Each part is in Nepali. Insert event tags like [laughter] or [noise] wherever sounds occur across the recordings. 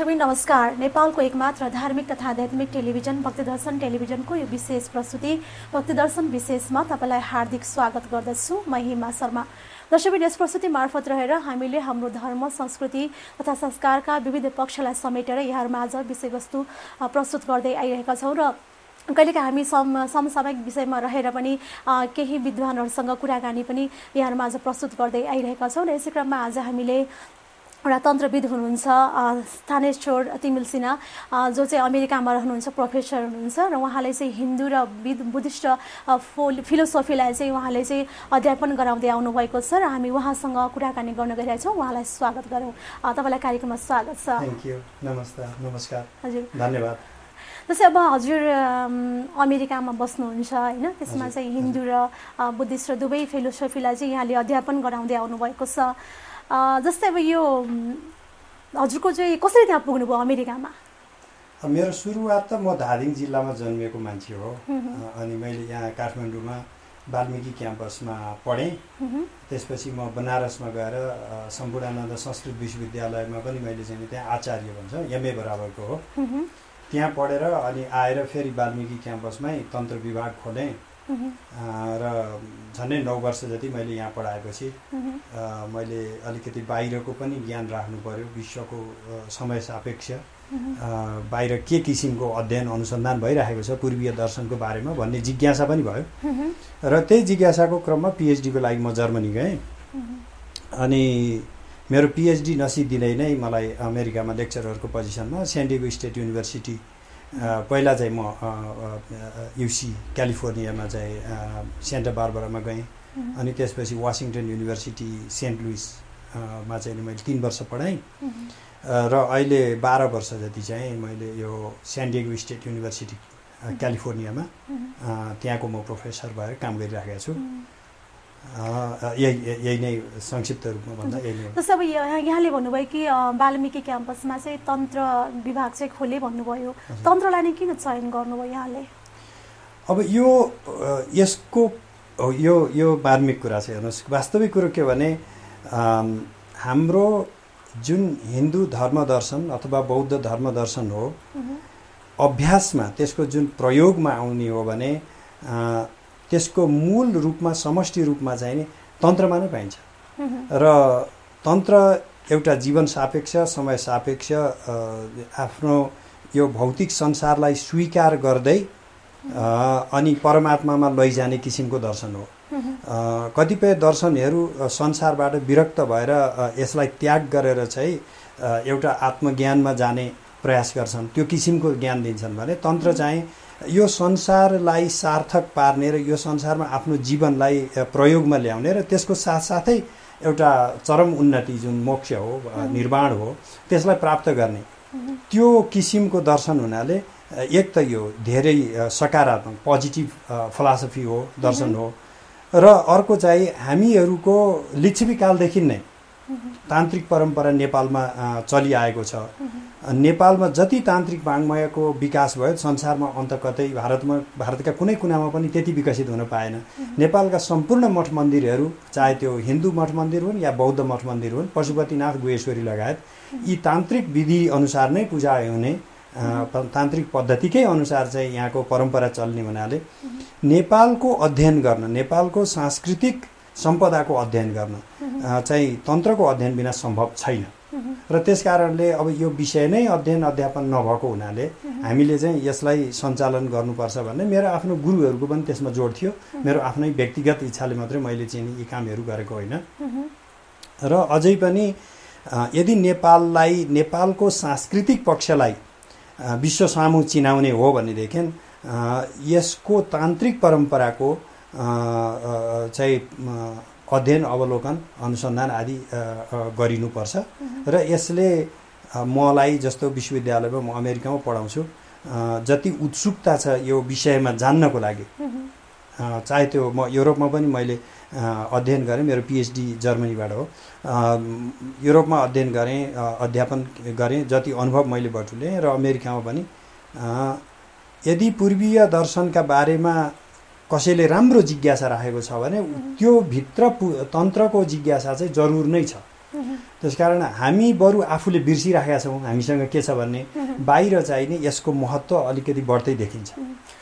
दर्शकबिन नमस्कार। नेपालको एकमात्र धार्मिक तथा आध्यात्मिक टेलिभिजन भक्तिदर्शन टेलिभिजनको यो विशेष प्रस्तुति भक्तिदर्शन विशेषमा तपाईँलाई हार्दिक स्वागत गर्दछु। म हिमा शर्मा। दर्शकबिन यस प्रस्तुति मार्फत रहेर हामीले हाम्रो धर्म संस्कृति तथा संस्कारका विविध पक्षलाई समेटेर यहाँहरूमाझ विषयवस्तु प्रस्तुत गर्दै आइरहेका छौँ र कहिलेकाहीँ हामी सम समसामयिक विषयमा रहेर पनि केही विद्वानहरूसँग कुराकानी पनि यहाँहरूमाझ प्रस्तुत गर्दै आइरहेका छौँ र यसै क्रममा आज हामीले एउटा तन्त्रविद हुनुहुन्छ स्थानेश्वर तिमिल सिन्हा जो चाहिँ अमेरिकामा रहनुहुन्छ प्रोफेसर हुनुहुन्छ र उहाँले चाहिँ हिन्दू र बुद्धिस्ट फोल फिलोसफीलाई चाहिँ उहाँले चाहिँ अध्यापन गराउँदै आउनुभएको छ र हामी उहाँसँग कुराकानी गर्न गइरहेछौँ। उहाँलाई स्वागत गरौँ। तपाईँलाई कार्यक्रममा स्वागत छ। नमस्कार। हजुर। धन्यवाद। जस्तै अब हजुर अमेरिकामा बस्नुहुन्छ होइन? त्यसमा चाहिँ हिन्दू र बुद्धिस्ट र दुवै फिलोसफीलाई चाहिँ यहाँले अध्यापन गराउँदै आउनुभएको छ। जस्तै अब यो हजुरको चाहिँ कसरी त्यहाँ पुग्नुभयो अमेरिकामा मेरो सुरुवात त म धादिङ जिल्लामा जन्मिएको मान्छे हो अनि मैले यहाँ काठमाडौँमा वाल्मिकी क्याम्पसमा पढेँ त्यसपछि म बनारसमा गएर सम्पूर्णानन्द संस्कृत विश्वविद्यालयमा पनि मैले चाहिँ त्यहाँ आचार्य भन्छ एमए बराबरको हो त्यहाँ पढेर अनि आएर फेरि वाल्मिकी क्याम्पसमै तन्त्र विभाग खोलेँ र झन्डै नौ वर्ष जति मैले यहाँ पढाएपछि मैले अलिकति बाहिरको पनि ज्ञान राख्नु पऱ्यो विश्वको समय सापेक्ष। बाहिर के किसिमको अध्ययन अनुसन्धान भइरहेको छ पूर्वीय दर्शनको बारेमा भन्ने जिज्ञासा पनि भयो। र त्यही जिज्ञासाको क्रममा पिएचडीको लागि म जर्मनी गएँ। अनि मेरो पिएचडी नसिद्धिँदै नै मलाई अमेरिकामा लेक्चरहरूको पोजिसनमा सेन्डिगो स्टेट युनिभर्सिटी पहिला चाहिँ म युसी क्यालिफोर्नियामा चाहिँ सेन्टा बारबरामा गएँ। अनि त्यसपछि वासिङटन युनिभर्सिटी सेन्ट लुइसमा चाहिँ मैले तिन वर्ष पढाएँ। र अहिले बाह्र वर्ष जति चाहिँ मैले यो सेन्डिगो स्टेट युनिभर्सिटी क्यालिफोर्नियामा त्यहाँको म प्रोफेसर भएर काम गरिराखेको छु। यही यही नै संक्षिप्त रूपमा भन्दा यही नै जस्तै अब यहाँले भन्नुभयो कि वाल्मिकी क्याम्पसमा चाहिँ तन्त्र विभाग चाहिँ खोले भन्नुभयो। तन्त्रलाई नै किन चयन गर्नुभयो यहाँले? अब यो यसको यो यो मार्मिक कुरा छ हेर्नुहोस्। वास्तविक कुरो के भने हाम्रो जुन हिन्दू धर्म दर्शन अथवा बौद्ध धर्म दर्शन हो अभ्यासमा त्यसको जुन प्रयोगमा आउने हो भने त्यसको मूल रूपमा समष्टि रूपमा चाहिँ नि तन्त्रमा नै पाइन्छ। र तन्त्र एउटा जीवन सापेक्ष समय सापेक्ष आफ्नो यो भौतिक संसारलाई स्वीकार गर्दै अनि परमात्मामा लैजाने किसिमको दर्शन हो। कतिपय दर्शनहरू संसारबाट विरक्त भएर यसलाई त्याग गरेर चाहिँ एउटा आत्मज्ञानमा जाने प्रयास गर्छन्। त्यो किसिमको ज्ञान दिन्छन् भने तन्त्र चाहिँ यो संसारलाई सार्थक पार्ने र यो संसारमा आफ्नो जीवनलाई प्रयोगमा ल्याउने र त्यसको साथसाथै एउटा चरम उन्नति जुन मोक्ष हो निर्माण हो त्यसलाई प्राप्त गर्ने। त्यो किसिमको दर्शन हुनाले एक त यो धेरै सकारात्मक पोजिटिभ फिलोसफी हो दर्शन हो। र अर्को चाहिँ हामीहरूको लिच्छवीकालदेखि नै तान्त्रिक परम्परा नेपालमा चलिआएको छ। नेपालमा जति तान्त्रिक वाङ्मयको विकास भयो संसारमा अन्त कतै भारतमा भारतका कुनै कुनामा पनि त्यति विकसित हुन पाएन। नेपालका सम्पूर्ण मठ मन्दिरहरू चाहे त्यो हिन्दू मठ मन्दिर हुन् या बौद्ध मठ मन्दिर हुन् पशुपतिनाथ गुहेश्वरी लगायत यी तान्त्रिक विधि अनुसार नै पूजा हुने तान्त्रिक पद्धतिकै अनुसार चाहिँ यहाँको परम्परा चल्ने हुनाले नेपालको अध्ययन गर्न नेपालको सांस्कृतिक सम्पदाको अध्ययन गर्न। चाहिँ तन्त्रको अध्ययन बिना सम्भव छैन। र त्यस कारणले अब यो विषय नै अध्ययन अध्यापन नभएको हुनाले हामीले चाहिँ यसलाई सञ्चालन गर्नुपर्छ भन्ने मेरो आफ्नो गुरुहरूको पनि त्यसमा जोड थियो। मेरो आफ्नै व्यक्तिगत इच्छाले मात्रै मैले चाहिँ यी कामहरू गरेको होइन। र अझै पनि यदि नेपाललाई नेपालको सांस्कृतिक पक्षलाई विश्व सामु चिनाउने हो भनेदेखि यसको तान्त्रिक परम्पराको चाहिँ अध्ययन अवलोकन अनुसन्धान आदि गरिनुपर्छ। र यसले मलाई जस्तो विश्वविद्यालयमा म अमेरिकामा पढाउँछु जति उत्सुकता छ यो विषयमा जान्नको लागि। चाहे त्यो म युरोपमा पनि मैले अध्ययन गरेँ। मेरो पिएचडी जर्मनीबाट हो। युरोपमा अध्ययन गरेँ अध्यापन गरेँ जति अनुभव मैले बटुलेँ। र अमेरिकामा पनि यदि पूर्वीय दर्शनका बारेमा कसैले राम्रो जिज्ञासा राखेको छ भने त्यो भित्र तन्त्रको जिज्ञासा चाहिँ जरुर नै छ। त्यसकारण हामी बरु आफूले बिर्सिराखेका छौँ हामीसँग के छ भने बाहिर चाहिँ नि यसको महत्त्व अलिकति बढ्दै देखिन्छ।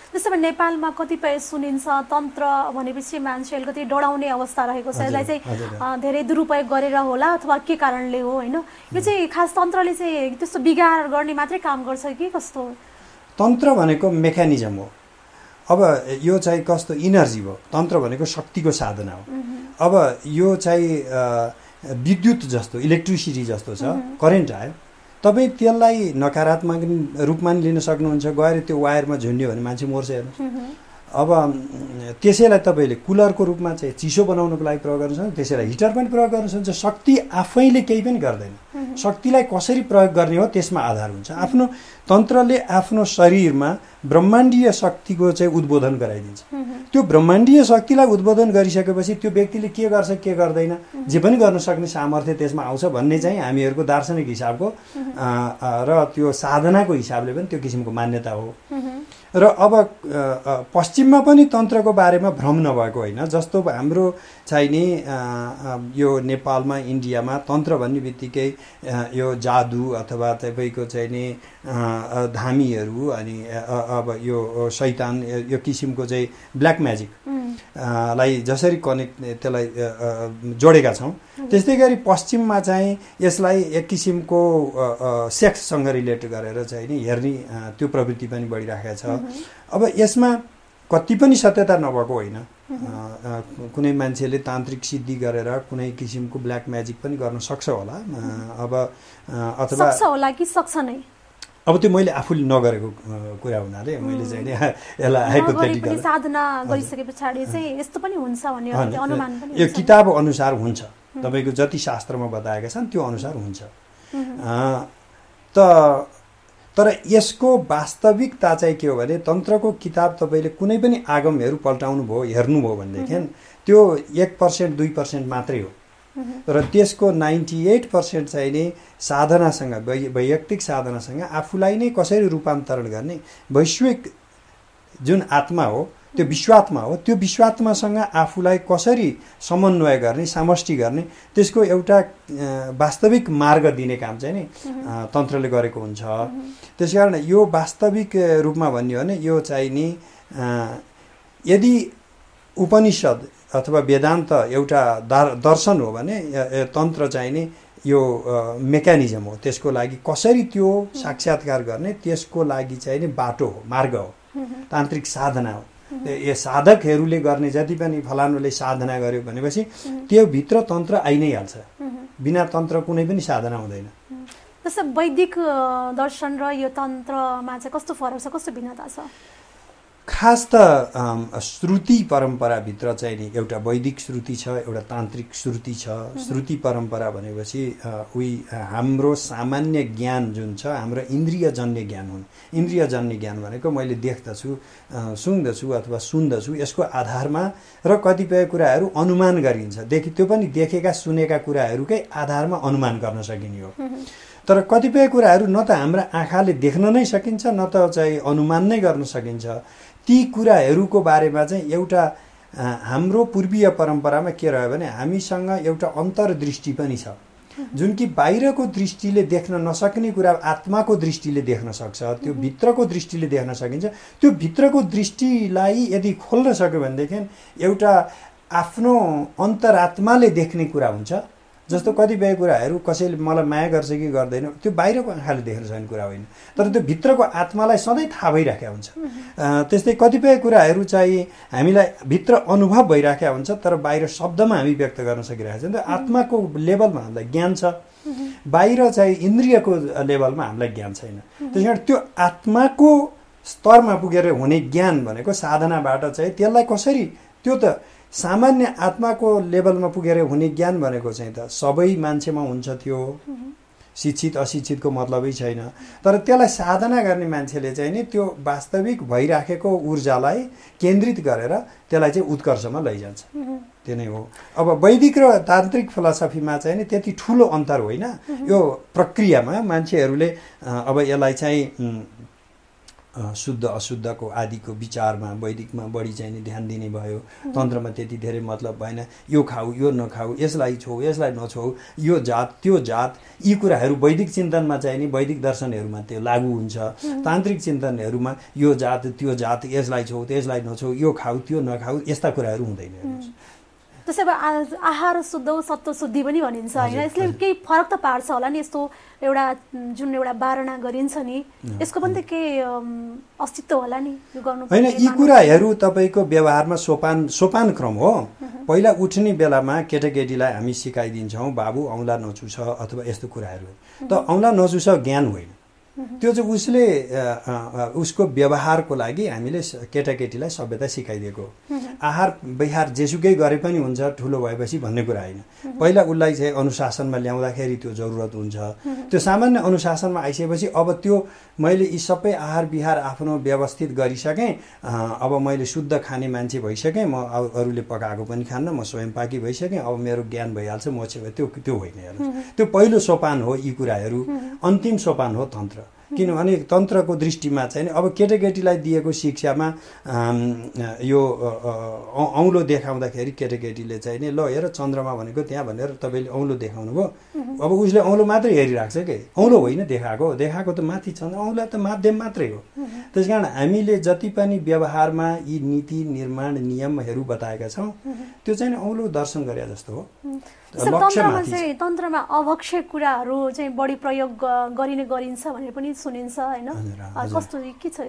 त्यसो भए नेपालमा कतिपय सुनिन्छ तन्त्र भनेपछि मान्छे अलिकति डराउने अवस्था रहेको छ। यसलाई चाहिँ धेरै दुरुपयोग गरेर होला अथवा के कारणले हो होइन? यो चाहिँ खास तन्त्रले चाहिँ त्यस्तो बिगार गर्ने मात्रै काम गर्छ कि कस्तो? तन्त्र भनेको मेकानिजम हो। अब यो चाहिँ कस्तो इनर्जी हो तन्त्र भनेको शक्तिको साधना हो। अब यो चाहिँ विद्युत जस्तो इलेक्ट्रिसिटी जस्तो छ। करेन्ट आयो। तपाईँ त्यसलाई नकारात्मक रूपमा नि लिन सक्नुहुन्छ। गएर त्यो वायरमा झुन्ड्यो भने मान्छे मर्छ हेर्नुहोस्। अब त्यसैलाई तपाईँले कुलरको रूपमा चाहिँ चिसो बनाउनको लागि प्रयोग गर्नु सक्नुहुन्छ त्यसैलाई हिटर पनि प्रयोग गर्नु सक्नुहुन्छ शक्ति आफैले केही पनि गर्दैन। शक्तिलाई कसरी प्रयोग गर्ने हो त्यसमा आधार हुन्छ। आफ्नो तन्त्रले आफ्नो शरीरमा ब्रह्माण्डीय शक्तिको चाहिँ उद्बोधन गराइदिन्छ। त्यो ब्रह्माण्डीय शक्तिलाई उद्बोधन गरिसकेपछि त्यो व्यक्तिले के गर्छ के गर्दैन जे पनि गर्न सक्ने सामर्थ्य त्यसमा आउँछ भन्ने चाहिँ हामीहरूको दार्शनिक हिसाबको र त्यो साधनाको हिसाबले पनि त्यो किसिमको मान्यता हो। र अब पश्चिममा पनि तन्त्रको बारेमा भ्रम नभएको होइन। जस्तो हाम्रो चाहिँ नि अ, अ, यो नेपालमा इन्डियामा तन्त्र भन्ने बित्तिकै यो जादु अथवा तपाईँको चाहिँ नि अ, अ, धामीहरू अनि अब यो शैतान यो किसिमको चाहिँ ब्ल्याक म्याजिक लाई जसरी कनेक्ट त्यसलाई जोडेका छौँ। त्यस्तै गरी पश्चिममा चाहिँ यसलाई एक किसिमको सेक्ससँग रिलेट गरेर चाहिँ नि हेर्ने त्यो प्रवृत्ति पनि बढिराखेको छ। अब यसमा कति पनि सत्यता नभएको होइन। कुनै मान्छेले तान्त्रिक सिद्धि गरेर कुनै किसिमको ब्ल्याक म्याजिक पनि गर्न सक्छ होला। अब अथवा सक्छ होला कि सक्छ नै? अब त्यो मैले आफूले नगरेको कुरा हुनाले मैले चाहिँ नि यसलाई साधना गरिसके पछाडि चाहिँ यस्तो पनि हुन्छ भन्ने अनुमान पनि यो। किताब अनुसार हुन्छ। तपाईँको जति शास्त्रमा बताएका छन् त्यो अनुसार हुन्छ। त तर यसको वास्तविकता चाहिँ के हो भने तन्त्रको किताब तपाईँले कुनै पनि आगमहरू पल्टाउनु भयो हेर्नुभयो भनेदेखि त्यो एक पर्सेन्ट दुई पर्सेन्ट मात्रै हो। र त्यसको नाइन्टी एट पर्सेन्ट चाहिँ नि साधनासँग वैयक्तिक साधनासँग आफूलाई नै कसरी रूपान्तरण गर्ने वैश्विक जुन आत्मा हो त्यो विश्वात्मा हो। त्यो विश्वात्मासँग आफूलाई कसरी समन्वय गर्ने सामष्टि गर्ने त्यसको एउटा वास्तविक मार्ग दिने काम चाहिँ नि तन्त्रले गरेको हुन्छ। त्यस कारण यो वास्तविक रूपमा भन्यो भने यो चाहिँ नि यदि उपनिषद अथवा वेदान्त एउटा दार दर्शन हो भने तन्त्र चाहिँ नि यो मेकानिजम हो। त्यसको लागि कसरी त्यो साक्षात्कार गर्ने त्यसको लागि चाहिँ नि बाटो हो मार्ग हो। तान्त्रिक साधना हो। यो साधकहरूले गर्ने जति पनि फलानुले साधना गर्यो भनेपछि त्यो भित्र तन्त्र आइ नै हाल्छ। बिना तन्त्र कुनै पनि साधना हुँदैन। जस्तो वैदिक दर्शन र यो तन्त्रमा चाहिँ कस्तो फरक छ कस्तो भिन्नता छ? खास त श्रुति परम्पराभित्र चाहिँ नि एउटा वैदिक श्रुति छ एउटा तान्त्रिक श्रुति छ। श्रुति परम्परा भनेपछि उही हाम्रो सामान्य ज्ञान जुन छ हाम्रो इन्द्रियजन्य ज्ञान हुन्। इन्द्रियजन्य ज्ञान भनेको मैले देख्दछु सुन्दछु अथवा सुन्दछु यसको आधारमा र कतिपय कुराहरू अनुमान गरिन्छ। देखि त्यो पनि देखेका सुनेका कुराहरूकै आधारमा अनुमान गर्न सकिने हो। तर कतिपय कुराहरू न त हाम्रा आँखाले देख्न नै सकिन्छ न त चाहिँ अनुमान नै गर्न सकिन्छ। ती कुराहरूको बारेमा चाहिँ एउटा हाम्रो पूर्वीय परम्परामा के रह्यो भने हामीसँग एउटा अन्तर्दृष्टि पनि छ। जुन कि बाहिरको दृष्टिले देख्न नसक्ने कुरा आत्माको दृष्टिले देख्न सक्छ त्यो भित्रको दृष्टिले देख्न सकिन्छ। त्यो भित्रको दृष्टिलाई यदि खोल्न सक्यो भनेदेखि एउटा आफ्नो अन्तरात्माले देख्ने कुरा हुन्छ। जस्तो कतिपय कुराहरू कसैले मलाई माया गर्छ कि गर्दैन त्यो बाहिरको आँखाले देख्न सक्ने कुरा होइन। तर त्यो भित्रको आत्मालाई सधैँ थाहा भइराखेको हुन्छ। त्यस्तै कतिपय कुराहरू चाहिँ हामीलाई भित्र अनुभव भइराखेको हुन्छ तर बाहिर शब्दमा हामी व्यक्त गर्न सकिरहेको छ नि त आत्माको लेभलमा हामीलाई ज्ञान छ। बाहिर चाहिँ इन्द्रियको लेभलमा हामीलाई ज्ञान छैन। त्यस कारण त्यो आत्माको स्तरमा पुगेर हुने ज्ञान भनेको साधनाबाट चाहिँ त्यसलाई कसरी त्यो त सामान्य आत्माको लेभलमा पुगेर हुने ज्ञान भनेको चाहिँ त सबै मान्छेमा हुन्छ त्यो। शिक्षित अशिक्षितको मतलबै छैन। तर त्यसलाई साधना गर्ने मान्छेले चाहिँ नि त्यो वास्तविक भइराखेको ऊर्जालाई केन्द्रित गरेर त्यसलाई चाहिँ उत्कर्षमा लैजान्छ। त्यो नै हो। अब वैदिक र तान्त्रिक फिलोसफीमा चाहिँ नि त्यति ठुलो अन्तर होइन। यो प्रक्रियामा मान्छेहरूले अब यसलाई चाहिँ शुद्ध अशुद्धको आदिको विचारमा वैदिकमा बढी चाहिँ नि ध्यान दिने भयो। तन्त्रमा त्यति धेरै मतलब भएन। यो खाऊ यो नखाऊ यसलाई छौ यसलाई नछौ यो जात त्यो जात यी कुराहरू वैदिक चिन्तनमा चाहिँ नि वैदिक दर्शनहरूमा त्यो लागू हुन्छ। तान्त्रिक चिन्तनहरूमा यो जात त्यो जात यसलाई छौ त्यसलाई नछौ यो खाऊ त्यो नखाऊ यस्ता कुराहरू हुँदैन। भए आ- आहार शुद्ध सत्व शुद्धि पनि भनिन्छ होइन। यसले। केही फरक त पार्छ होला नि यस्तो एउटा जुन एउटा वारणा गरिन्छ नि यसको पनि त केही अस्तित्व होला नि यो गर्नु होइन यी कुराहरू तपाईँको व्यवहारमा सोपान सोपान क्रम हो। पहिला उठ्ने बेलामा केटाकेटीलाई हामी सिकाइदिन्छौँ बाबु औँला नचुस अथवा यस्तो कुराहरू। त औँला नचुस ज्ञान होइन। त्यो चाहिँ उसले उसको व्यवहारको लागि हामीले केटाकेटीलाई सभ्यता सिकाइदिएको। आहार विहार जेसुकै गरे पनि हुन्छ ठुलो भएपछि भन्ने कुरा होइन। पहिला उसलाई चाहिँ अनुशासनमा ल्याउँदाखेरि त्यो जरुरत हुन्छ। त्यो सामान्य अनुशासनमा आइसकेपछि अब त्यो मैले यी सबै आहार विहार आफ्नो व्यवस्थित गरिसकेँ अब मैले शुद्ध खाने मान्छे भइसकेँ म अरूले पकाएको पनि खान्न म स्वयं पाकी भइसकेँ अब मेरो ज्ञान भइहाल्छ म चाहिँ त्यो त्यो होइन हेर्नुहोस्। त्यो पहिलो सोपान हो यी कुराहरू अन्तिम सोपान हो तन्त्र। किनभने तन्त्रको दृष्टिमा चाहिँ अब केटाकेटीलाई दिएको शिक्षामा यो औँलो देखाउँदाखेरि केटाकेटीले चाहिँ नि ल हेर चन्द्रमा भनेको त्यहाँ भनेर तपाईँले औँलो देखाउनु भयो अब उसले औँलो मात्रै हेरिरहेको छ कि? औँलो होइन देखाएको। देखाएको त माथि छ औँला त माध्यम मात्रै हो। त्यस कारण हामीले जति पनि व्यवहारमा यी नीति निर्माण नियमहरू बताएका छौँ त्यो चाहिँ औँलो दर्शन गरे जस्तो हो। तन्त्रमा। चाहिँ तन्त्रमा अभक्ष्य कुराहरू चाहिँ बढी प्रयोग गरिने गरिन्छ भनेर पनि सुनिन्छ होइन। कस्तो के छ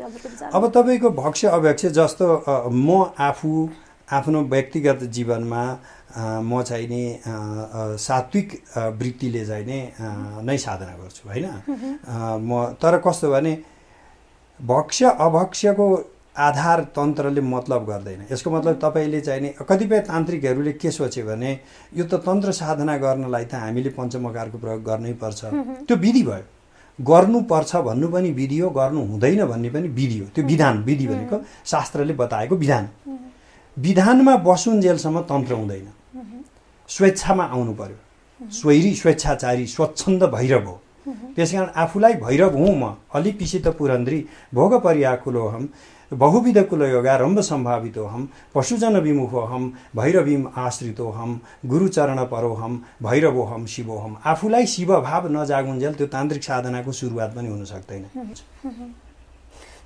अब तपाईँको भक्ष्य अभक्ष्य जस्तो म आफू आफ्नो व्यक्तिगत जीवनमा म चाहिँ नि सात्विक वृत्तिले चाहिँ नि साधना गर्छु होइन म तर कस्तो भने भक्ष्य अभक्ष्यको आधार तन्त्रले मतलब गर्दैन। यसको मतलब तपाईँले चाहिँ नि कतिपय तान्त्रिकहरूले के सोच्यो भने यो त तन्त्र साधना गर्नलाई त हामीले पञ्चमकारको प्रयोग गर्नै पर्छ। त्यो विधि भयो। गर्नुपर्छ भन्नु पनि विधि हो गर्नु हुँदैन भन्ने पनि विधि हो त्यो विधान विधि भनेको शास्त्रले बताएको विधान। विधानमा बसुन्जेलसम्म तन्त्र हुँदैन। स्वेच्छामा आउनु पर्यो। स्वैरी स्वेच्छाचारी स्वच्छन्द भैरव हो। त्यस कारण आफूलाई भैरव हुँ म। अलि पिसित पुरन्द्री भोग पर्याकुलोहम बहुविध कुलयोगा रम्भ सम्भावितोहम पशुजन विमुखोहम भैरवीम आश्रितोहम गुरुचरण परोहम भैरवोहम शिवोहम आफूलाई शिवभाव नजागुन्जेल त्यो तान्त्रिक साधनाको सुरुवात पनि हुन सक्दैन।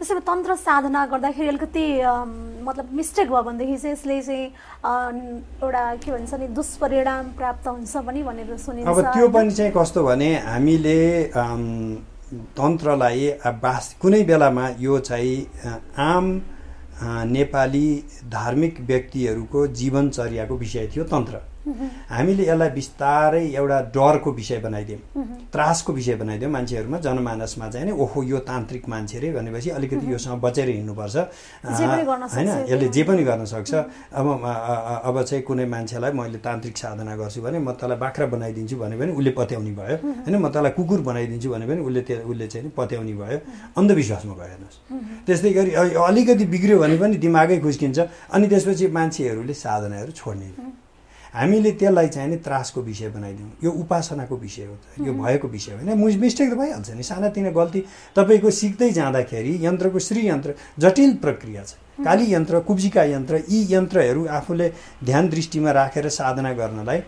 त्यसो भए तन्त्र साधना गर्दाखेरि अलिकति मतलब मिस्टेक भयो भनेदेखि चाहिँ यसले चाहिँ एउटा के भन्छ नि दुष्परिणाम प्राप्त हुन्छ पनि भनेर सुनिन्छ अब त्यो? पनि चाहिँ कस्तो भने हामीले तन्त्रलाई बास कुनै बेलामा यो चाहिँ आम नेपाली धार्मिक व्यक्तिहरूको जीवनचर्याको विषय थियो तन्त्र हामीले यसलाई बिस्तारै एउटा डरको विषय बनाइदियौँ त्रासको विषय बनाइदियौँ मान्छेहरूमा जनमानसमा चाहिँ नि ओहो यो तान्त्रिक मान्छे रे भनेपछि अलिकति योसँग बचेर हिँड्नुपर्छ। होइन यसले। जे पनि गर्न सक्छ। अब अब चाहिँ कुनै मान्छेलाई मैले तान्त्रिक साधना गर्छु भने म तँलाई बाख्रा बनाइदिन्छु भने पनि उसले पत्याउने भयो। होइन म तँलाई कुकुर बनाइदिन्छु भने पनि उसले त्यो उसले चाहिँ पत्याउने भयो। अन्धविश्वासमा गयो हेर्नुहोस्। त्यस्तै गरी अलिकति बिग्रियो भने पनि दिमागै खुस्किन्छ। अनि त्यसपछि मान्छेहरूले साधनाहरू छोड्ने। हामीले त्यसलाई चाहिँ नि त्रासको विषय बनाइदिउँ। यो उपासनाको विषय हो त यो भएको विषय होइन मुज मिस्टेक त भइहाल्छ नि। सानातिना गल्ती तपाईँको सिक्दै जाँदाखेरि यन्त्रको श्री यन्त्र जटिल प्रक्रिया छ। काली यन्त्र कुब्जिका यन्त्र यी यन्त्रहरू आफूले ध्यान दृष्टिमा राखेर साधना गर्नलाई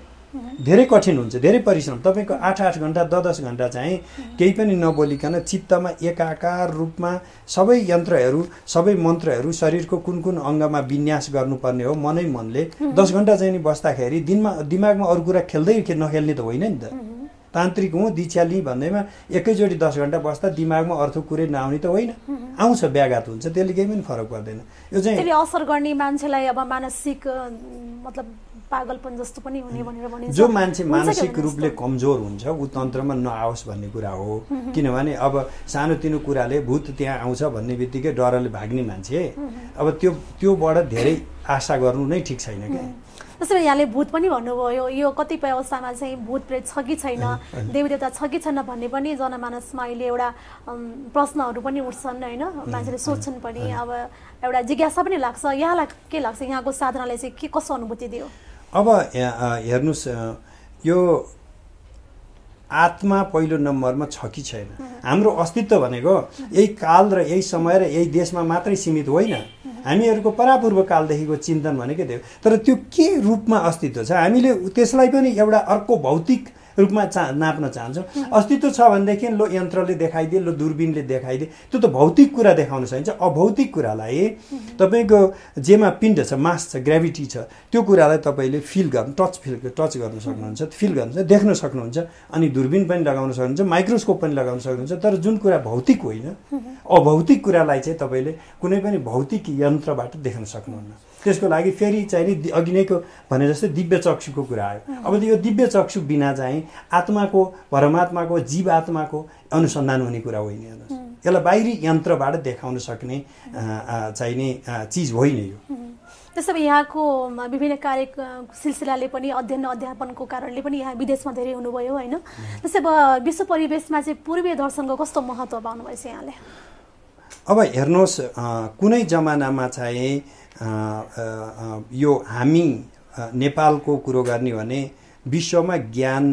धेरै कठिन हुन्छ धेरै परिश्रम। तपाईँको आठ आठ घन्टा दस दस घन्टा चाहिँ केही पनि नबोलिकन चित्तमा एकाकार रूपमा सबै यन्त्रहरू सबै मन्त्रहरू शरीरको कुन कुन अङ्गमा विन्यास गर्नुपर्ने हो मनै मनले। दस घन्टा चाहिँ नि बस्दाखेरि दिनमा दिमागमा अरू कुरा खेल्दै नखेल्ने त होइन नि त। तान्त्रिक हुँ दीक्षा लिँ भन्दैमा एकैचोटि दस घन्टा बस्दा दिमागमा अर्थ कुरै नआउने त होइन। आउँछ व्याघात हुन्छ त्यसले केही पनि फरक पर्दैन। यो चाहिँ असर गर्ने मान्छेलाई अब मानसिक मतलब पागलपन जस्तो पनि हुने भनेर भनिन्छ। जो मान्छे मानसिक रूपले? कमजोर हुन्छ ऊ तन्त्रमा नआओस् भन्ने कुरा हो। किनभने अब सानोतिनो कुराले भूत त्यहाँ आउँछ भन्ने बित्तिकै डरले भाग्ने मान्छे। अब त्यो त्योबाट धेरै आशा गर्नु नै ठिक छैन क्या। भए यहाँले भूत पनि भन्नुभयो यो कतिपय अवस्थामा चाहिँ भूत प्रेत छ कि छैन देवी देवता छ कि छैन भन्ने पनि जनमानसमा अहिले एउटा प्रश्नहरू पनि उठ्छन् होइन। मान्छेले सोध्छन् पनि अब एउटा जिज्ञासा पनि लाग्छ। यहाँलाई के लाग्छ? यहाँको साधनाले चाहिँ के कस्तो अनुभूति दियो? अब हेर्नुहोस् यो आत्मा पहिलो नम्बरमा छ कि छैन? हाम्रो अस्तित्व भनेको यही काल र यही समय र यही देशमा मात्रै सीमित होइन। हामीहरूको परापूर्व कालदेखिको चिन्तन भनेकै थियो तर त्यो के रूपमा अस्तित्व छ? हामीले त्यसलाई पनि एउटा अर्को भौतिक रूपमा चा नाप्न चाहन्छौँ। अस्तित्व छ भनेदेखि लो यन्त्रले देखाइदिए लो दुर्बिनले देखाइदिए। त्यो त भौतिक कुरा देखाउन सकिन्छ। अभौतिक कुरालाई तपाईँको जेमा पिण्ड छ मास छ ग्रेभिटी छ त्यो कुरालाई तपाईँले फिल गर्नु टच फिल टच गर्न सक्नुहुन्छ फिल गर्नुहुन्छ देख्न सक्नुहुन्छ अनि दुर्बिन पनि लगाउन सक्नुहुन्छ माइक्रोस्कोप पनि लगाउन सक्नुहुन्छ। तर जुन कुरा भौतिक होइन अभौतिक कुरालाई चाहिँ तपाईँले कुनै पनि भौतिक यन्त्रबाट देख्न सक्नुहुन्न। त्यसको लागि फेरि चाहिँ नि अघि नैको भने जस्तै दिव्य चक्षुको कुरा आयो। अब यो दिव्य चक्षु बिना चाहिँ आत्माको परमात्माको जीव आत्माको अनुसन्धान हुने कुरा होइन हेर्नुहोस् यसलाई बाहिरी यन्त्रबाट देखाउन सक्ने चाहिने चिज होइन यो। त्यसो भए यहाँको विभिन्न कार्य सिलसिलाले पनि अध्ययन अध्यापनको कारणले पनि यहाँ विदेशमा धेरै हुनुभयो होइन। त्यसै भए विश्व परिवेशमा चाहिँ पूर्वीय दर्शनको कस्तो महत्त्व पाउनुभएछ यहाँले? अब हेर्नुहोस् कुनै जमानामा चाहिँ यो हामी नेपालको कुरो गर्ने भने विश्वमा ज्ञान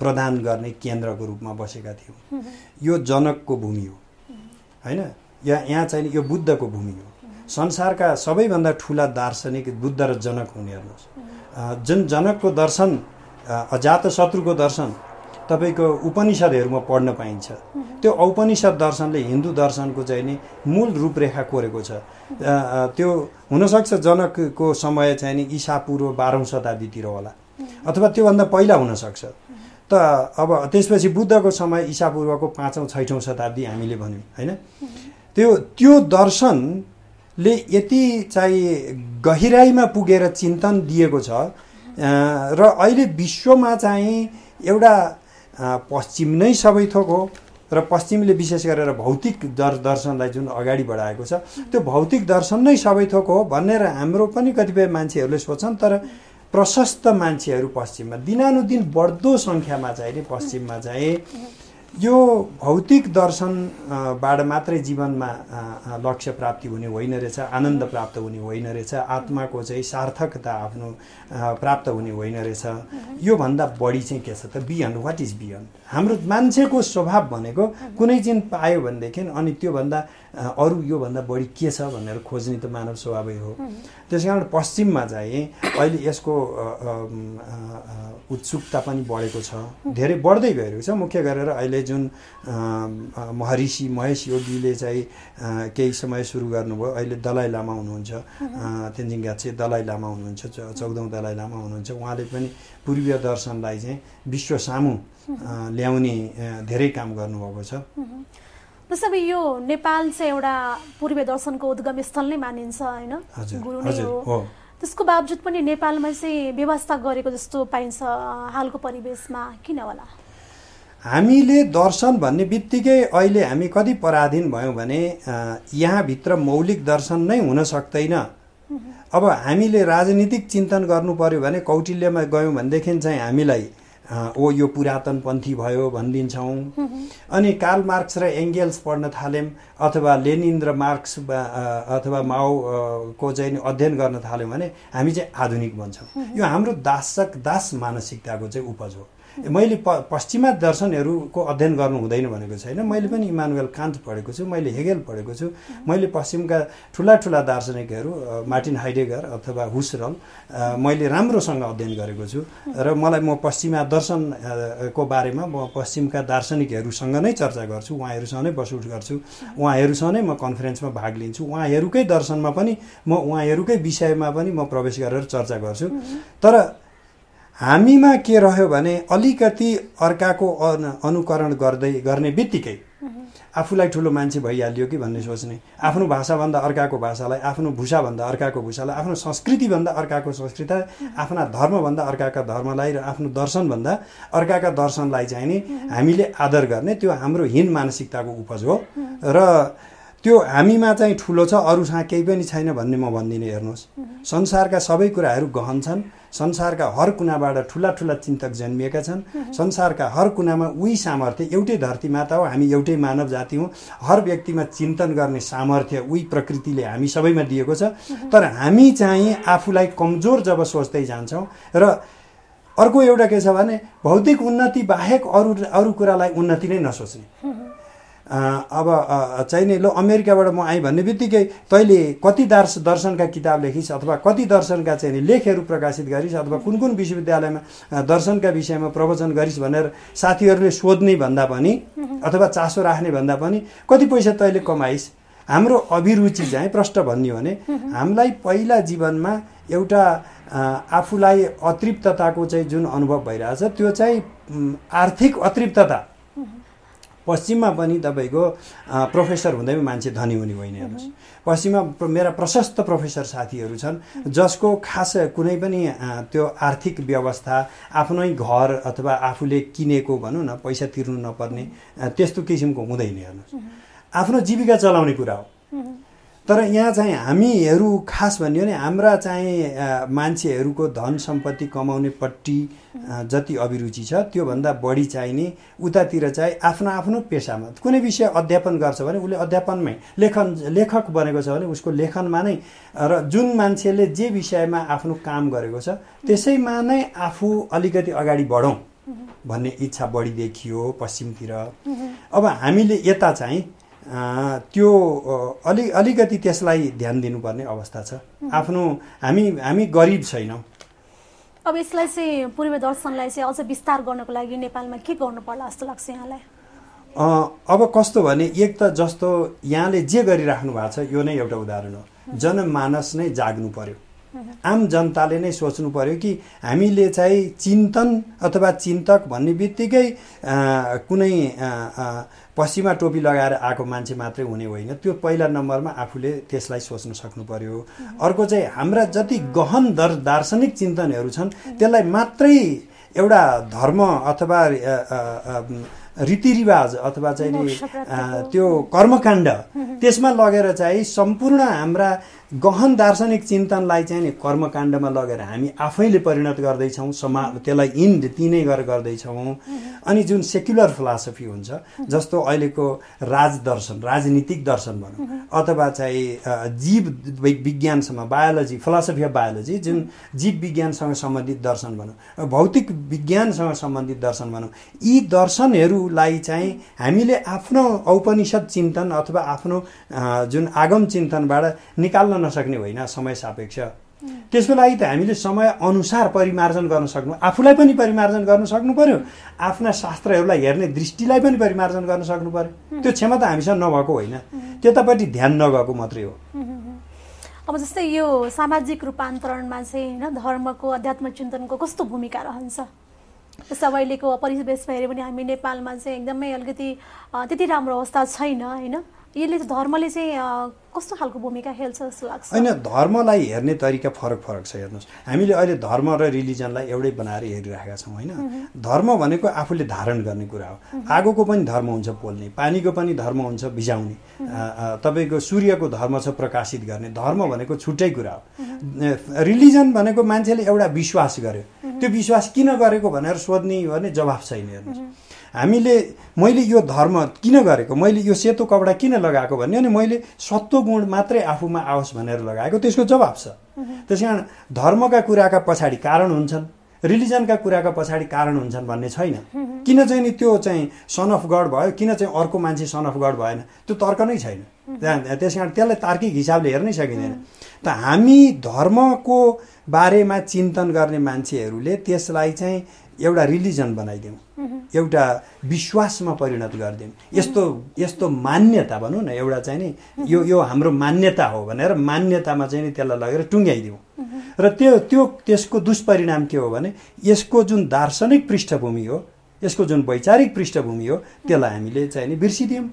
प्रदान गर्ने केन्द्रको रूपमा बसेका थियौँ। यो जनकको भूमि हो। होइन? यहाँ यहाँ चाहिँ यो बुद्धको भूमि हो। संसारका सबैभन्दा ठुला दार्शनिक बुद्ध र जनक हुने हेर्नुहोस्। जुन जनकको दर्शन अजात शत्रुको दर्शन तपाईँको उपनिषदहरूमा पढ्न पाइन्छ। त्यो औपनिषद दर्शनले हिन्दू दर्शनको चाहिँ नि मूल रूपरेखा कोरेको छ। त्यो हुनसक्छ जनकको समय चाहिँ नि ईसापूर्व बाह्रौँ शताब्दीतिर होला। अथवा त्योभन्दा पहिला हुनसक्छ। त अब त्यसपछि बुद्धको समय ईसापूर्वको पाँचौँ छैठौँ शताब्दी हामीले भन्यौँ होइन? त्यो त्यो दर्शनले यति चाहिँ गहिराइमा पुगेर चिन्तन दिएको छ। र अहिले विश्वमा चाहिँ एउटा पश्चिम नै सबै थोक हो र पश्चिमले विशेष गरेर भौतिक दर दर्शनलाई जुन अगाडि बढाएको छ त्यो भौतिक दर्शन नै सबै थोक हो भनेर हाम्रो पनि कतिपय मान्छेहरूले सोच्छन् तर प्रशस्त मान्छेहरू पश्चिममा दिनानुदिन बढ्दो सङ्ख्यामा चाहिँ पश्चिममा चाहिँ यो भौतिक दर्शनबाट मात्रै जीवनमा लक्ष्य प्राप्ति हुने होइन रहेछ आनन्द प्राप्त हुने होइन रहेछ आत्माको चाहिँ सार्थकता आफ्नो प्राप्त हुने होइन रहेछ। योभन्दा बढी चाहिँ के छ त? बियन्ड वाट इज बियन्ड हाम्रो मान्छेको स्वभाव भनेको कुनै चिज पायो भनेदेखि अनि त्योभन्दा अरू योभन्दा बढी के छ भनेर खोज्ने त मानव स्वभावै हो। त्यस कारण पश्चिममा चाहिँ अहिले यसको उत्सुकता पनि बढेको छ। धेरै बढ्दै गइरहेको छ। मुख्य गरेर अहिले जुन महर्षि महेश योगीले चाहिँ केही समय सुरु गर्नुभयो। अहिले दलाइ लामा हुनुहुन्छ। तेन्जिङ ग्याछे दलाइ लामा हुनुहुन्छ चौधौँ दलाइ लामा हुनुहुन्छ। उहाँले पनि पूर्वीय दर्शनलाई चाहिँ विश्व सामु ल्याउने धेरै काम गर्नुभएको छ। जस्तै अब यो नेपाल चाहिँ एउटा पूर्वीय दर्शनको उद्गम स्थल नै मानिन्छ होइन? गुरु नै हो। त्यसको बावजुद पनि नेपालमा चाहिँ व्यवस्था गरेको जस्तो पाइन्छ हालको परिवेशमा। किन होला? हामीले दर्शन भन्ने बित्तिकै अहिले हामी कति पराधीन भयौँ भने यहाँभित्र मौलिक दर्शन नै हुन सक्दैन। अब हामीले राजनीतिक चिन्तन गर्नु पर्यो भने कौटिल्यमा गयौँ भनेदेखि चाहिँ हामीलाई ओ यो पुरातनपन्थी भयो भनिदिन्छौँ। [laughs] अनि कार्ल मार्क्स र एङ्गेल्स पढ्न थाल्यौँ अथवा लेनिन र मार्क्स अथवा माओको चाहिँ अध्ययन गर्न थाल्यौँ भने हामी चाहिँ आधुनिक भन्छौँ [laughs] यो हाम्रो दासक दास मानसिकताको चाहिँ उपज हो। मैले प पश्चिमा दर्शनहरूको अध्ययन गर्नु हुँदैन भनेको छैन। मैले पनि इमानुएल कान्त पढेको छु मैले हेगेल पढेको छु। मैले पश्चिमका ठुला ठुला दार्शनिकहरू मार्टिन हाइडेगर अथवा हुसरल मैले राम्रोसँग अध्ययन गरेको छु। र मलाई म पश्चिमा दर्शनको बारेमा म पश्चिमका दार्शनिकहरूसँग नै चर्चा गर्छु उहाँहरूसँग नै बसउठ गर्छु। उहाँहरूसँग नै म कन्फरेन्समा भाग लिन्छु। उहाँहरूकै दर्शनमा पनि म उहाँहरूकै विषयमा पनि म प्रवेश गरेर चर्चा गर्छु। तर हामीमा के रह्यो भने अलिकति अर्काको अनुकरण गर्दै गर्ने बित्तिकै आफूलाई ठुलो मान्छे भइहाल्यो कि भन्ने सोच्ने आफ्नो भाषाभन्दा अर्काको भाषालाई आफ्नो भूषाभन्दा अर्काको भूषालाई आफ्नो संस्कृतिभन्दा अर्काको संस्कृति आफ्ना धर्मभन्दा अर्काका धर्मलाई र आफ्नो दर्शनभन्दा अर्काका दर्शनलाई चाहिँ नि हामीले आदर गर्ने त्यो हाम्रो हिन मानसिकताको उपज हो। र त्यो हामीमा चाहिँ ठुलो छ अरूसँग केही पनि छैन भन्ने म भन्दिनँ हेर्नुहोस्। संसारका सबै कुराहरू गहन छन्। संसारका हर कुनाबाट ठुला ठुला चिन्तक जन्मिएका छन्। संसारका हर कुनामा उही सामर्थ्य एउटै धरती माता हो हामी एउटै मानव जाति हौँ। हर व्यक्तिमा चिन्तन गर्ने सामर्थ्य उही प्रकृतिले हामी सबैमा दिएको छ। तर हामी चाहिँ आफूलाई कमजोर जब सोच्दै जान्छौँ र अर्को एउटा के छ भने भौतिक उन्नति बाहेक अरू अरू कुरालाई उन्नति नै नसोच्ने। अब अ, चाहिँ नि लो अमेरिकाबाट म आएँ भन्ने बित्तिकै तैँले कति दर्श दर्शनका किताब लेखिस् अथवा कति दर्शनका चाहिँ लेखहरू प्रकाशित गरिस् अथवा कुन कुन विश्वविद्यालयमा दर्शनका विषयमा प्रवचन गरिस् भनेर साथीहरूले सोध्ने भन्दा पनि अथवा चासो राख्ने भन्दा पनि कति पैसा तैँले कमाइस्? हाम्रो अभिरुचि चाहिँ प्रष्ट भन्ने हो भने हामीलाई पहिला जीवनमा एउटा आफूलाई अतृप्तताको चाहिँ जुन अनुभव भइरहेछ त्यो चाहिँ आर्थिक अतृप्तता। पश्चिममा पनि तपाईँको प्रोफेसर हुँदैमा मान्छे धनी हुने होइन हेर्नुहोस् पश्चिममा मेरा प्रशस्त प्रोफेसर साथीहरू छन् जसको खास कुनै पनि त्यो आर्थिक व्यवस्था आफ्नै घर अथवा आफूले किनेको भनौँ न पैसा तिर्नु नपर्ने त्यस्तो किसिमको हुँदैन हेर्नुहोस्। आफ्नो जीविका चलाउने कुरा हो। तर यहाँ चाहिँ हामीहरू खास भन्यो भने हाम्रा चाहिँ मान्छेहरूको धन सम्पत्ति कमाउनेपट्टि जति अभिरुचि छ त्योभन्दा बढी चाहिने उतातिर चाहिँ आफ्नो आफ्नो पेसामा कुनै विषय अध्यापन गर्छ भने उसले अध्यापनमै लेखन लेखक बनेको छ भने उसको लेखनमा नै र जुन मान्छेले जे विषयमा आफ्नो काम गरेको छ त्यसैमा नै आफू अलिकति अगाडि बढौँ भन्ने इच्छा बढी देखियो पश्चिमतिर। अब हामीले यता चाहिँ त्यो अलि अलिकति त्यसलाई ध्यान दिनुपर्ने अवस्था छ। आफ्नो हामी हामी गरिब छैनौँ। अब यसलाई चाहिँ पूर्व दर्शनलाई चाहिँ अझ विस्तार गर्नको लागि नेपालमा के गर्नु पर्ला जस्तो लाग्छ यहाँलाई? अब कस्तो भने एक त जस्तो यहाँले जे गरिराख्नु भएको छ यो नै एउटा उदाहरण हो। जनमानस नै जाग्नु पर्यो। आम जनताले नै सोच्नु पर्यो कि हामीले चाहिँ चिन्तन अथवा चिन्तक भन्ने बित्तिकै कुनै पश्चिमा टोपी लगाएर आएको मान्छे मात्रै हुने होइन। त्यो पहिला नम्बरमा आफूले त्यसलाई सोच्न सक्नु पर्यो। अर्को चाहिँ हाम्रा जति गहन दर दार्शनिक चिन्तनहरू छन् त्यसलाई मात्रै एउटा धर्म अथवा रीतिरिवाज अथवा चाहिँ नि त्यो कर्मकाण्ड त्यसमा लगेर चाहिँ सम्पूर्ण हाम्रा गहन दार्शनिक चिन्तनलाई चाहिँ नि कर्मकाण्डमा लगेर हामी आफैले परिणत गर्दैछौँ समा त्यसलाई इन्ड तिनै गरेर गर्दैछौँ। अनि जुन सेक्युलर फिलोसफी हुन्छ जस्तो अहिलेको राजदर्शन राजनीतिक दर्शन भनौँ अथवा चाहिँ जीव विज्ञानसँग बायोलोजी फिलोसफी अफ बायोलोजी जुन जीव विज्ञानसँग सम्बन्धित दर्शन भनौँ भौतिक विज्ञानसँग सम्बन्धित दर्शन भनौँ यी दर्शनहरूलाई चाहिँ हामीले आफ्नो औपनिषद चिन्तन अथवा आफ्नो जुन आगम चिन्तनबाट निकाल्न नसक्ने होइन समय सापेक्ष। त्यसको लागि त हामीले समय अनुसार परिमार्जन गर्न सक्नु आफूलाई पनि परिमार्जन गर्न सक्नु पर्यो आफ्ना शास्त्रहरूलाई हेर्ने दृष्टिलाई पनि परिमार्जन गर्न सक्नु पर्यो। त्यो क्षमता हामीसँग नभएको होइन। त्यतापट्टि ध्यान नगएको मात्रै हो। अब जस्तै यो सामाजिक रूपान्तरणमा चाहिँ होइन धर्मको अध्यात्म चिन्तनको कस्तो भूमिका रहन्छ? अहिलेको परिवेशमा हेऱ्यो भने हामी नेपालमा चाहिँ एकदमै अलिकति त्यति राम्रो अवस्था छैन होइन? यसले धर्मले चाहिँ कस्तो खालको भूमिका खेल्छ जस्तो लाग्छ? होइन धर्मलाई हेर्ने तरिका फरक फरक छ हेर्नुहोस्। हामीले अहिले धर्म र रिलिजनलाई एउटै बनाएर हेरिरहेका छौँ होइन? धर्म भनेको आफूले धारण गर्ने कुरा हो। आगोको पनि धर्म हुन्छ पोल्ने पानीको पनि धर्म हुन्छ भिजाउने। तपाईँको सूर्यको धर्म छ प्रकाशित गर्ने। धर्म भनेको छुट्टै कुरा हो। रिलिजन भनेको मान्छेले एउटा विश्वास गर्यो। त्यो विश्वास किन गरेको भनेर सोध्ने भने जवाफ छैन हेर्नुहोस्। हामीले मैले यो धर्म किन गरेको? मैले यो सेतो कपडा किन लगाएको भन्यो भने मैले सत्व गुण मात्रै आफूमा आओस् भनेर लगाएको। त्यसको जवाब छ। त्यस कारण धर्मका कुराका पछाडि कारण हुन्छन् रिलिजनका कुराका पछाडि कारण हुन्छन् भन्ने छैन। किन चाहिँ नि त्यो चाहिँ सन अफ गड भयो किन चाहिँ अर्को मान्छे सन अफ गड भएन? त्यो तर्क नै छैन। त्यस कारण त्यसलाई तार्किक हिसाबले हेर्नै सकिँदैन। त हामी धर्मको बारेमा चिन्तन गर्ने मान्छेहरूले त्यसलाई चाहिँ एउटा रिलिजन बनाइदिउँ। एउटा विश्वासमा परिणत गरिदिउँ। यस्तो यस्तो मान्यता भनौँ न एउटा चाहिँ नि यो यो हाम्रो मान्यता हो भनेर मान्यतामा चाहिँ नि त्यसलाई लगेर टुङ्ग्याइदिउँ। र त्यो त्यो त्यसको दुष्परिणाम के हो भने यसको जुन दार्शनिक पृष्ठभूमि हो यसको जुन वैचारिक पृष्ठभूमि हो त्यसलाई हामीले चाहिँ नि बिर्सिदियौँ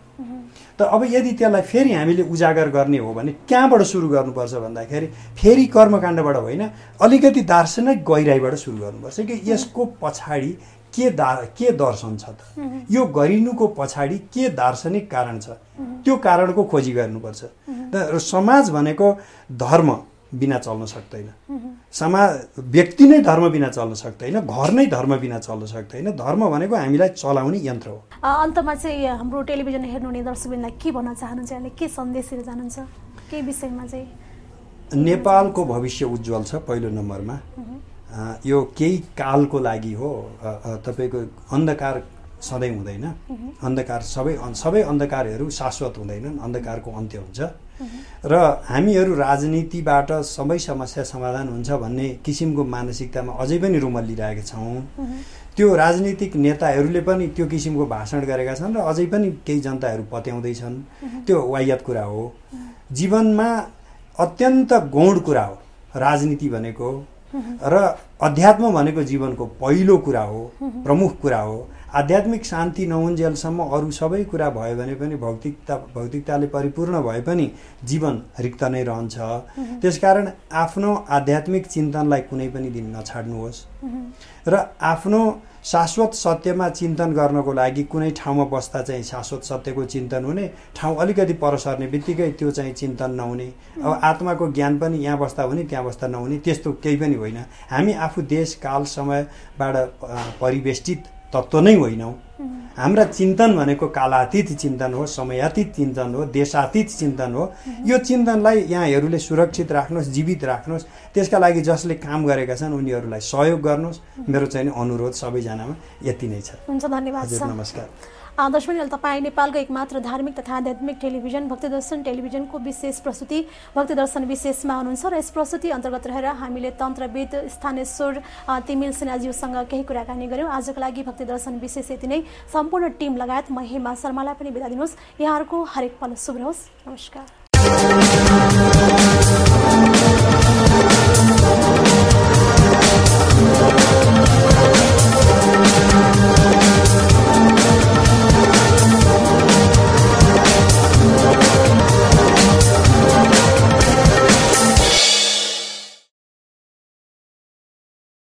त अब यदि त्यसलाई फेरि हामीले उजागर गर्ने हो भने कहाँबाट सुरु गर्नुपर्छ भन्दाखेरि फेरि कर्मकाण्डबाट होइन अलिकति दार्शनिक गहिराइबाट सुरु गर्नुपर्छ कि यसको पछाडि के दा के दर्शन छ त? यो गरिनुको पछाडि के दार्शनिक कारण छ? त्यो कारणको खोजी गर्नुपर्छ। र समाज भनेको धर्म बिना चल्न सक्दैन। समाज व्यक्ति नै धर्म बिना चल्न सक्दैन घर नै धर्म बिना चल्न सक्दैन। धर्म भनेको हामीलाई चलाउने यन्त्र हो। अन्तमा चाहिँ हाम्रो टेलिभिजन हेर्नुहुने दर्शकबिनलाई के भन्न चाहनुहुन्छ? यहाँले के सन्देश दिन चाहनुहुन्छ? के विषयमा चाहिँ? नेपालको भविष्य उज्जवल छ पहिलो नम्बरमा। यो केही कालको लागि हो। तपाईँको अन्धकार सधैँ हुँदैन। अन्धकार सबै सबै अन्धकारहरू शाश्वत हुँदैनन्। अन्धकारको अन्त्य हुन्छ। र हामीहरू राजनीतिबाट सबै समस्या समाधान हुन्छ भन्ने किसिमको मानसिकतामा अझै पनि रुमल्लिरहेका छौँ। त्यो राजनीतिक नेताहरूले पनि त्यो किसिमको भाषण गरेका छन् र अझै पनि केही जनताहरू पत्याउँदैछन्। त्यो वाह्यात कुरा हो। जीवनमा अत्यन्त गौण कुरा हो राजनीति भनेको र अध्यात्म भनेको जीवनको पहिलो कुरा हो प्रमुख कुरा हो। आध्यात्मिक शान्ति नहुन्जेलसम्म अरू सबै कुरा भयो भने पनि भौतिकता भौतिकताले परिपूर्ण भए पनि जीवन रिक्त नै रहन्छ। त्यसकारण आफ्नो आध्यात्मिक चिन्तनलाई कुनै पनि दिन नछाड्नुहोस्। र आफ्नो शाश्वत सत्यमा चिन्तन गर्नको लागि कुनै ठाउँमा बस्दा चाहिँ शाश्वत सत्यको चिन्तन हुने ठाउँ अलिकति पर सर्ने बित्तिकै त्यो चाहिँ चिन्तन नहुने। अब आत्माको ज्ञान पनि यहाँ बस्दा हुने त्यहाँ बस्दा नहुने त्यस्तो केही पनि होइन। हामी आफू देश काल समयबाट परिवेष्टित तत्त्व नै होइनौँ हाम्रा चिन्तन भनेको कालातीत चिन्तन हो समयातीत चिन्तन हो देशातीत चिन्तन हो। यो चिन्तनलाई यहाँहरूले सुरक्षित राख्नुहोस् जीवित राख्नुहोस्। त्यसका लागि जसले काम गरेका छन् उनीहरूलाई सहयोग गर्नुहोस्। मेरो चाहिँ अनुरोध सबैजनामा यति नै छ। हुन्छ धन्यवाद नमस्कार। दर्शक अहिले तपाईँ नेपालको एकमात्र धार्मिक तथा आध्यात्मिक टेलिभिजन भक्तिदर्शन टेलिभिजनको विशेष प्रस्तुति भक्तिदर्शन विशेषमा हुनुहुन्छ र यस प्रस्तुति अन्तर्गत रहेर हामीले तन्त्रविद स्थानेश्वर तिमिल सिन्हाज्यूसँग केही कुराकानी गऱ्यौँ आजको लागि भक्तिदर्शन विशेष यति नै। सम्पूर्ण टिम लगायत म हेमा शर्मालाई पनि बिदा दिनुहोस्। यहाँहरूको हरेक पल शुभ रहोस्। नमस्कार।